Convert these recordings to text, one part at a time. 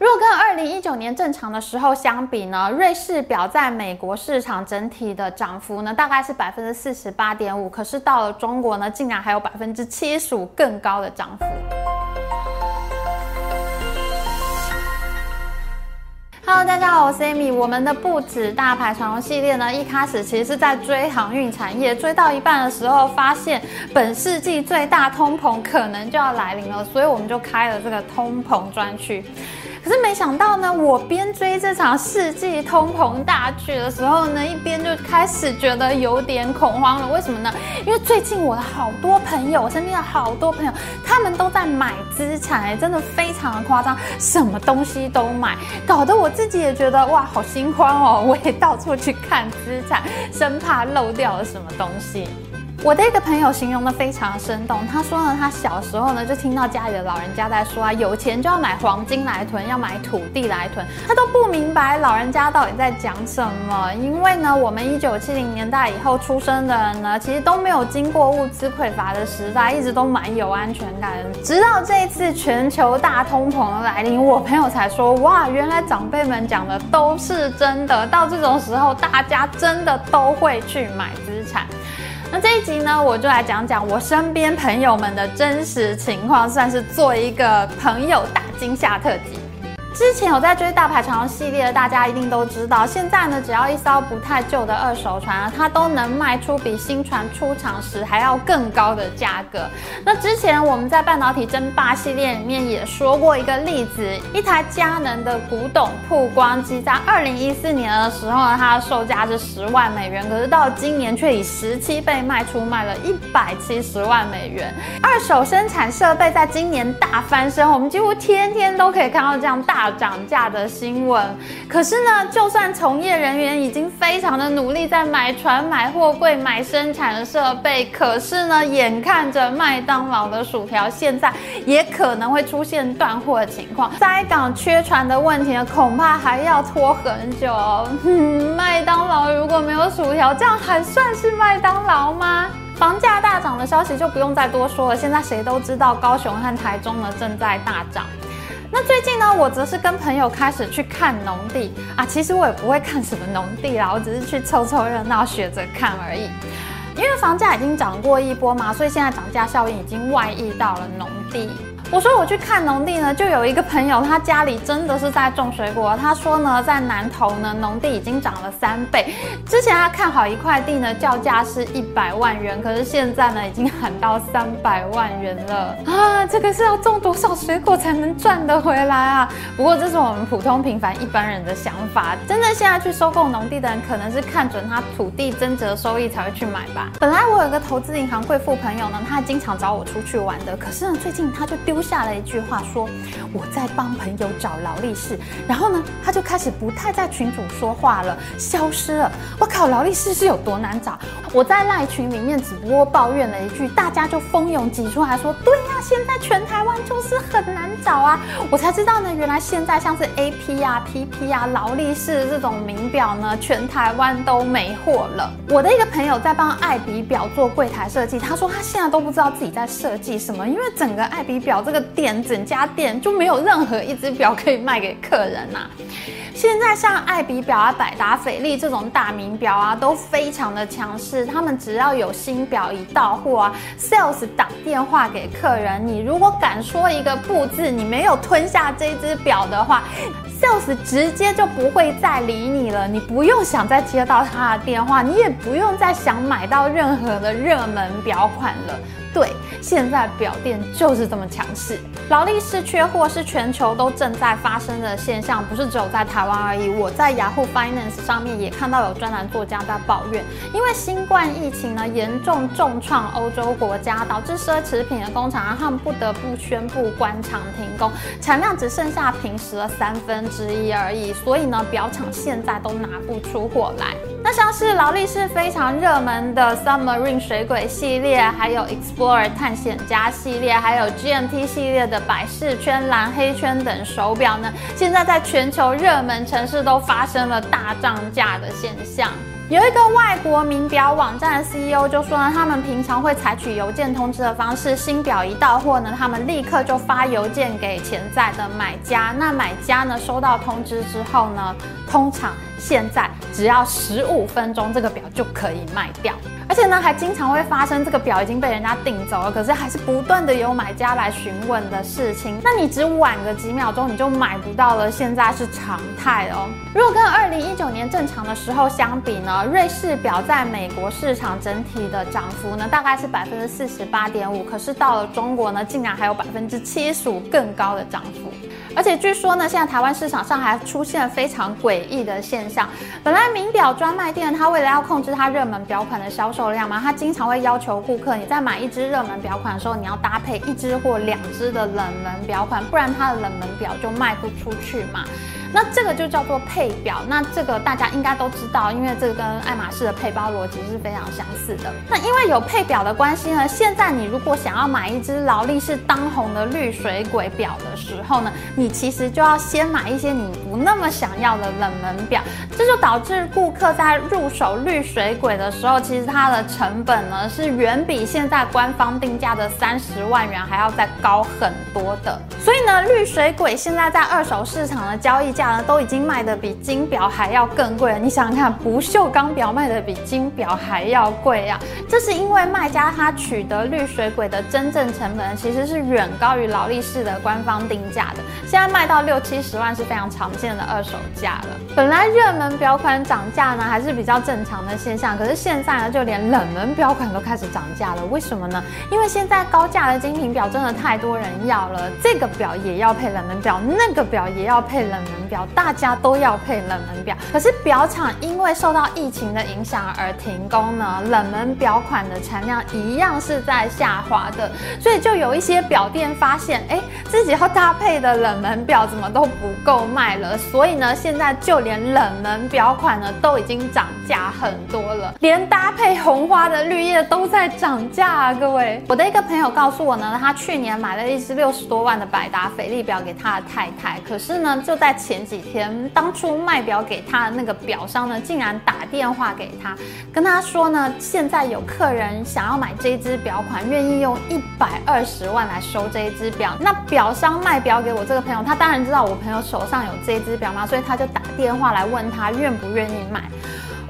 如果跟二零一九年正常的时候相比呢，瑞士表在美国市场整体的涨幅呢，大概是百分之四十八点五，可是到了中国呢，竟然还有百分之七十五更高的涨幅。Hello，大家好，我是 Amy。我们的不止大牌长荣系列呢，一开始其实是在追航运产业，追到一半的时候，发现本世纪最大通膨可能就要来临了，所以我们就开了这个通膨专区。可是没想到呢，我边追这场世纪通膨大剧的时候呢，一边就开始觉得有点恐慌了。为什么呢？因为最近我的好多朋友，我身边的好多朋友，他们都在买资产，哎，真的非常的夸张，什么东西都买，搞得我自己也觉得哇，好心慌哦。我也到处去看资产，生怕漏掉了什么东西。我的一个朋友形容的非常生动，他说呢，他小时候呢就听到家里的老人家在说啊，有钱就要买黄金来囤，要买土地来囤，他都不明白老人家到底在讲什么。因为呢，我们一九七零年代以后出生的人呢，其实都没有经过物资匮乏的时代，一直都蛮有安全感。直到这一次全球大通膨的来临，我朋友才说，哇，原来长辈们讲的都是真的。到这种时候，大家真的都会去买资产。那这一集呢，我就来讲讲我身边朋友们的真实情况，算是做一个朋友大惊吓特辑。之前有在追大牌长荣系列的，大家一定都知道。现在呢，只要一艘不太旧的二手船，它都能卖出比新船出厂时还要更高的价格。那之前我们在半导体争霸系列里面也说过一个例子，一台佳能的古董曝光机，在二零一四年的时候呢，它的售价是十万美元，可是到今年却以十七倍卖出，卖了一百七十万美元。二手生产设备在今年大翻身，我们几乎天天都可以看到这样大。涨价的新闻，可是呢，就算从业人员已经非常的努力在买船、买货柜、买生产设备，可是呢，眼看着麦当劳的薯条现在也可能会出现断货的情况，塞港缺船的问题呢，恐怕还要拖很久。麦当劳如果没有薯条，这样还算是麦当劳吗？房价大涨的消息就不用再多说了，现在谁都知道高雄和台中呢正在大涨。那最近呢，我则是跟朋友开始去看农地啊。其实我也不会看什么农地啦，我只是去凑凑热闹，学着看而已。因为房价已经涨过一波嘛，所以现在涨价效应已经外溢到了农地。我说我去看农地呢，就有一个朋友，他家里真的是在种水果。他说呢，在南投呢，农地已经涨了三倍。之前他看好一块地呢，叫价是一百万元，可是现在呢，已经喊到三百万元了啊！这个是要种多少水果才能赚得回来啊？不过这是我们普通平凡一般人的想法。真正现在去收购农地的人，可能是看准他土地增值收益才会去买吧。本来我有个投资银行贵妇朋友呢，他经常找我出去玩的，可是呢，最近他就丢。下了一句话说：“我在帮朋友找劳力士。”然后呢，他就开始不太在群主说话了，消失了。我靠，劳力士是有多难找？我在赖群里面只不过抱怨了一句，大家就蜂拥挤出来说：“对呀，现在全台湾就是很难找啊！”我才知道呢，原来现在像是 A P 啊、P P 啊、劳力士这种名表呢，全台湾都没货了。我的一个朋友在帮爱比表做柜台设计，他说他现在都不知道自己在设计什么，因为整个爱比表这这个店整家店就没有任何一只表可以卖给客人呐。现在像爱彼表啊、百达翡丽这种大名表啊，都非常的强势。他们只要有新表一到货啊，sales 打电话给客人，你如果敢说一个不字，你没有吞下这只表的话，sales 直接就不会再理你了。你不用想再接到他的电话，你也不用再想买到任何的热门表款了。对，现在表店就是这么强势。劳力士缺货是全球都正在发生的现象，不是只有在台湾而已。我在雅虎 Finance 上面也看到有专栏作家在抱怨，因为新冠疫情呢严重重创欧洲国家，导致奢侈品的工厂啊，他们不得不宣布关厂停工，产量只剩下平时的三分之一而已。所以呢，表厂现在都拿不出货来。那像是劳力士非常热门的 Submarine 水鬼系列，还有 Explorer 探险家系列，还有 GMT 系列的百事圈、蓝黑圈等手表呢，现在在全球热门城市都发生了大涨价的现象。有一个外国名表网站的 CEO 就说呢，他们平常会采取邮件通知的方式，新表一到货呢，他们立刻就发邮件给潜在的买家。那买家呢收到通知之后呢，通常现在只要十五分钟，这个表就可以卖掉。而且呢，还经常会发生这个表已经被人家订走了，可是还是不断的有买家来询问的事情。那你只晚个几秒钟，你就买不到了，现在是常态哦。如果跟二零一九年正常的时候相比呢，瑞士表在美国市场整体的涨幅呢，大概是百分之四十八点五，可是到了中国呢，竟然还有百分之七十五更高的涨幅。而且据说呢，现在台湾市场上还出现非常诡异的现象。本来名表专卖店，它为了要控制它热门表款的销售量嘛，它经常会要求顾客，你在买一支热门表款的时候，你要搭配一支或两支的冷门表款，不然它的冷门表就卖不出去嘛。那这个就叫做配表，那这个大家应该都知道，因为这个跟爱马仕的配包逻辑是非常相似的。那因为有配表的关系呢，现在你如果想要买一只劳力士当红的绿水鬼表的时候呢，你其实就要先买一些你不那么想要的冷门表，这就导致顾客在入手绿水鬼的时候，其实它的成本呢是远比现在官方定价的三十万元还要再高很多的。所以呢，绿水鬼现在在二手市场的交易。价呢都已经卖的比金表还要更贵了。你想想看，不锈钢表卖的比金表还要贵呀？这是因为卖家他取得绿水鬼的真正成本其实是远高于劳力士的官方定价的。现在卖到六七十万是非常常见的二手价了。本来热门表款涨价呢还是比较正常的现象，可是现在呢就连冷门表款都开始涨价了。为什么呢？因为现在高价的精品表真的太多人要了，这个表也要配冷门表，那个表也要配冷门。表大家都要配冷门表，可是表厂因为受到疫情的影响而停工呢，冷门表款的产量一样是在下滑的，所以就有一些表店发现，哎，自己要搭配的冷门表怎么都不够卖了，所以呢，现在就连冷门表款呢都已经涨价很多了，连搭配红花的绿叶都在涨价啊！各位，我的一个朋友告诉我呢，他去年买了一只六十多万的百达翡丽表给他的太太，可是呢，就在前。前几天，当初卖表给他的那个表商呢，竟然打电话给他，跟他说呢，现在有客人想要买这只表款，愿意用一百二十万来收这一只表。那表商卖表给我这个朋友，他当然知道我朋友手上有这只表嘛，所以他就打电话来问他愿不愿意买。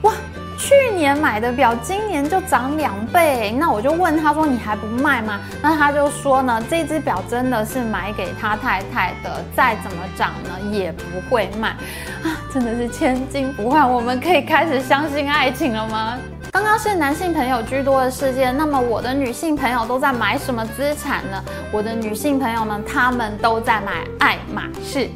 哇！去年买的表，今年就涨两倍。那我就问他说：“你还不卖吗？”那他就说呢：“这只表真的是买给他太太的，再怎么涨呢也不会卖啊！真的是千金不换。我们可以开始相信爱情了吗？”刚刚是男性朋友居多的世界，那么我的女性朋友都在买什么资产呢？我的女性朋友们，她们都在买爱马仕。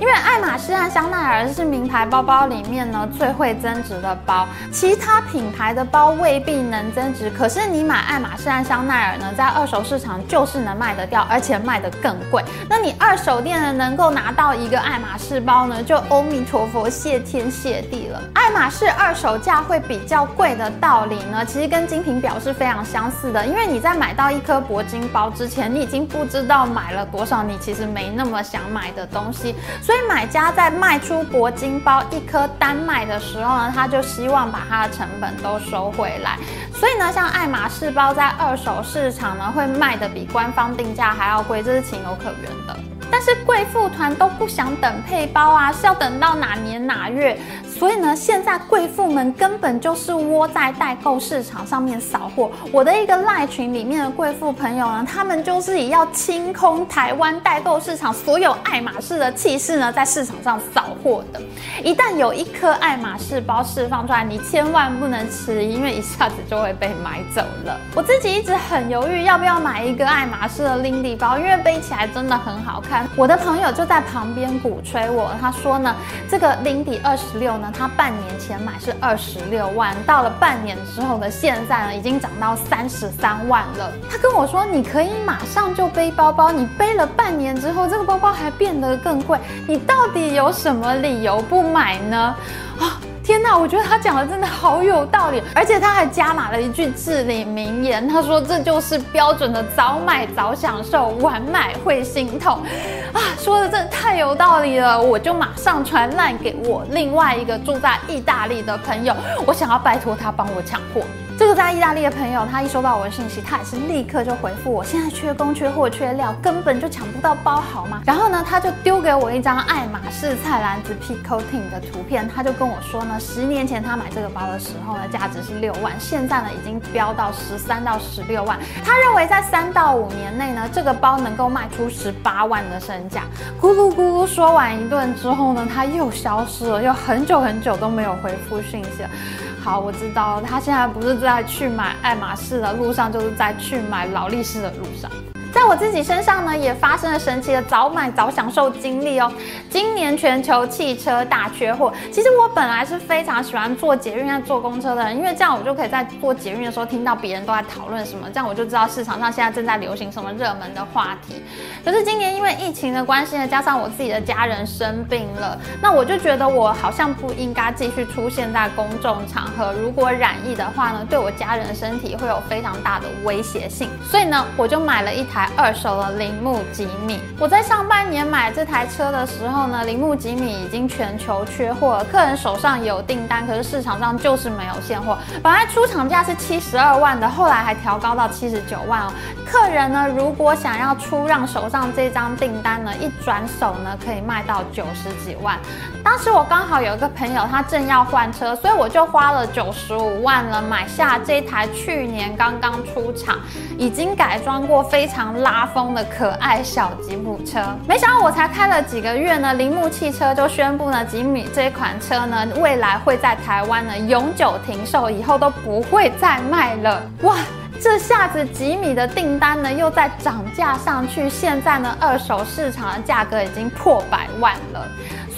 因为爱马仕和香奈儿是名牌包包里面呢最会增值的包，其他品牌的包未必能增值，可是你买爱马仕和香奈儿呢，在二手市场就是能卖得掉，而且卖得更贵。那你二手店呢能够拿到一个爱马仕包呢，就阿弥陀佛，谢天谢地了。爱马仕二手价会比较贵的道理呢，其实跟精品表是非常相似的，因为你在买到一颗铂金包之前，你已经不知道买了多少你其实没那么想买的东西。所以买家在卖出铂金包一颗单卖的时候呢，他就希望把它的成本都收回来。所以呢，像爱马仕包在二手市场呢，会卖的比官方定价还要贵，这是情有可原的。但是贵妇团都不想等配包啊，是要等到哪年哪月？所以呢，现在贵妇们根本就是窝在代购市场上面扫货。我的一个赖群里面的贵妇朋友呢，他们就是以要清空台湾代购市场所有爱马仕的气势呢，在市场上扫货的。一旦有一颗爱马仕包释放出来，你千万不能迟疑，因为一下子就会被买走了。我自己一直很犹豫要不要买一个爱马仕的 Lindy 包，因为背起来真的很好看。我的朋友就在旁边鼓吹我，他说呢，这个 Lindy 二十六呢。他半年前买是二十六万，到了半年之后呢现在呢，已经涨到三十三万了。他跟我说，你可以马上就背包包，你背了半年之后，这个包包还变得更贵，你到底有什么理由不买呢？啊！那，我觉得他讲的真的好有道理，而且他还加码了一句至理名言，他说这就是标准的早买早享受，晚买会心痛啊，说的真的太有道理了，我就马上传烂给我另外一个住在意大利的朋友，我想要拜托他帮我抢货。这个在意大利的朋友，他一收到我的信息，他也是立刻就回复我，现在缺工、缺货、缺料，根本就抢不到包，好吗？然后呢，他就丢给我一张爱马仕菜篮子 Picotin 的图片，他就跟我说呢，十年前他买这个包的时候呢，价值是六万，现在呢已经飙到十三到十六万。他认为在三到五年内呢，这个包能够卖出十八万的身价。咕噜咕噜说完一顿之后呢，他又消失了，又很久很久都没有回复讯息了。好，我知道了他现在不是在在去买爱马仕的路上，就是在去买劳力士的路上。在我自己身上呢，也发生了神奇的早买早享受经历哦。今年全球汽车大缺货，其实我本来是非常喜欢坐捷运、坐公车的人，因为这样我就可以在坐捷运的时候听到别人都在讨论什么，这样我就知道市场上现在正在流行什么热门的话题。可是今年因为疫情的关系呢，加上我自己的家人生病了，那我就觉得我好像不应该继续出现在公众场合。如果染疫的话呢，对我家人的身体会有非常大的威胁性，所以呢，我就买了一台。台二手的铃木吉米，我在上半年买这台车的时候呢，铃木吉米已经全球缺货了，客人手上有订单，可是市场上就是没有现货。本来出厂价是七十二万的，后来还调高到七十九万哦。客人呢，如果想要出让手上这张订单呢，一转手呢，可以卖到九十几万。当时我刚好有一个朋友，他正要换车，所以我就花了九十五万了，买下这台去年刚刚出厂，已经改装过非常。拉风的可爱小吉普车，没想到我才开了几个月呢，铃木汽车就宣布呢，吉米这款车呢，未来会在台湾呢永久停售，以后都不会再卖了。哇，这下子吉米的订单呢又在涨价上去，现在呢二手市场的价格已经破百万了。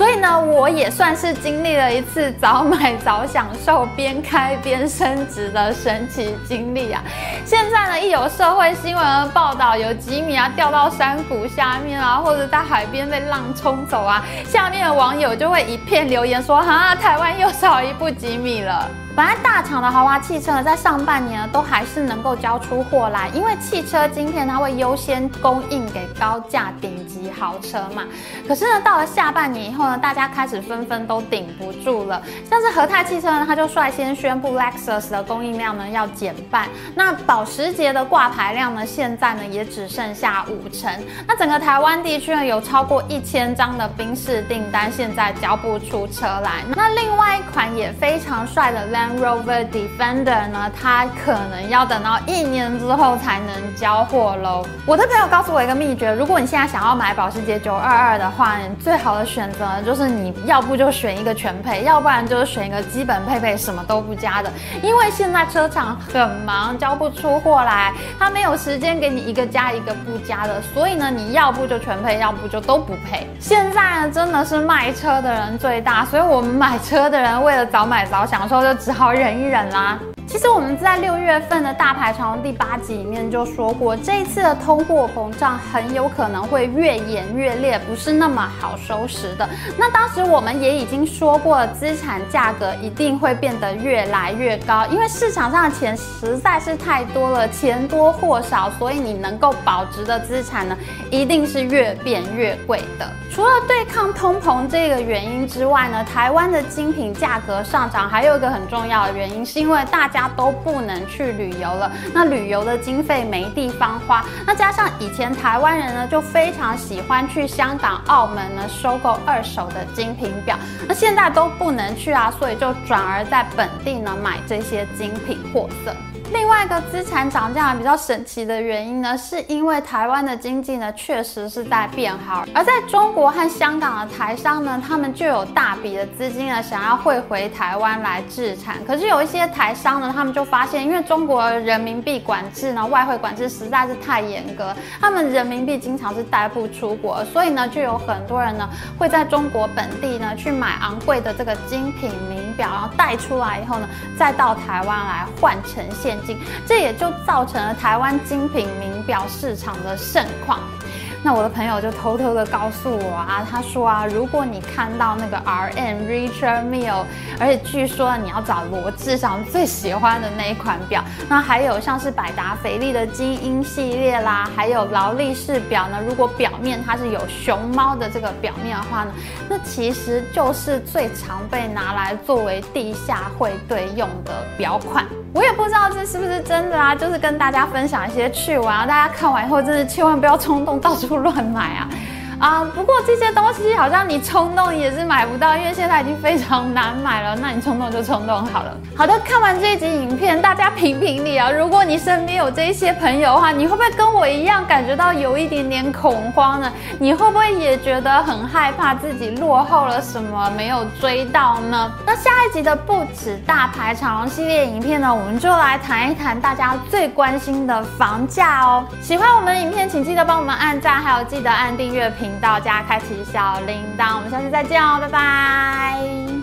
所以呢，我也算是经历了一次早买早享受、边开边升值的神奇经历啊！现在呢，一有社会新闻报道有吉米啊掉到山谷下面啊，或者在海边被浪冲走啊，下面的网友就会一片留言说：哈，台湾又少一部吉米了。本来大厂的豪华汽车呢，在上半年呢都还是能够交出货来，因为汽车晶片它会优先供应给高价顶级豪车嘛。可是呢，到了下半年以后呢，大家开始纷纷都顶不住了。像是和泰汽车呢，它就率先宣布 Lexus 的供应量呢要减半。那保时捷的挂牌量呢，现在呢也只剩下五成。那整个台湾地区呢，有超过一千张的宾士订单，现在交不出车来。那另外一款也非常帅的 L。Rover Defender 呢，它可能要等到一年之后才能交货喽。我的朋友告诉我一个秘诀，如果你现在想要买保时捷922的话，你最好的选择就是你要不就选一个全配，要不然就是选一个基本配备什么都不加的。因为现在车厂很忙，交不出货来，他没有时间给你一个加一个不加的，所以呢，你要不就全配，要不就都不配。现在呢，真的是卖车的人最大，所以我们买车的人为了早买早享受，就只。只好忍一忍啦。其实我们在六月份的大排长龙第八集里面就说过，这一次的通货膨胀很有可能会越演越烈，不是那么好收拾的。那当时我们也已经说过，资产价格一定会变得越来越高，因为市场上的钱实在是太多了，钱多货少，所以你能够保值的资产呢，一定是越变越贵的。除了对抗通膨这个原因之外呢，台湾的精品价格上涨还有一个很重要的原因，是因为大家。都不能去旅游了，那旅游的经费没地方花，那加上以前台湾人呢就非常喜欢去香港、澳门呢收购二手的精品表，那现在都不能去啊，所以就转而在本地呢买这些精品货色。另外一个资产涨价比较神奇的原因呢，是因为台湾的经济呢确实是在变好，而在中国和香港的台商呢，他们就有大笔的资金呢想要汇回台湾来制产。可是有一些台商呢，他们就发现，因为中国人民币管制呢，外汇管制实在是太严格，他们人民币经常是带不出国，所以呢，就有很多人呢会在中国本地呢去买昂贵的这个精品名表，然后带出来以后呢，再到台湾来换成现。这也就造成了台湾精品名表市场的盛况。那我的朋友就偷偷的告诉我啊，他说啊，如果你看到那个 RM Richard Mille，而且据说你要找罗志祥最喜欢的那一款表，那还有像是百达翡丽的精英系列啦，还有劳力士表呢，如果表面它是有熊猫的这个表面的话呢，那其实就是最常被拿来作为地下汇兑用的表款。我也不知道这是不是真的啊，就是跟大家分享一些趣闻啊，大家看完以后真的千万不要冲动到处乱买啊。啊，不过这些东西好像你冲动也是买不到，因为现在已经非常难买了。那你冲动就冲动好了。好的，看完这一集影片，大家评评理啊！如果你身边有这一些朋友的话，你会不会跟我一样感觉到有一点点恐慌呢？你会不会也觉得很害怕自己落后了什么没有追到呢？那下一集的不止大牌长龙系列影片呢，我们就来谈一谈大家最关心的房价哦。喜欢我们的影片，请记得帮我们按赞，还有记得按订阅屏。到家开启小铃铛，我们下期再见哦，拜拜。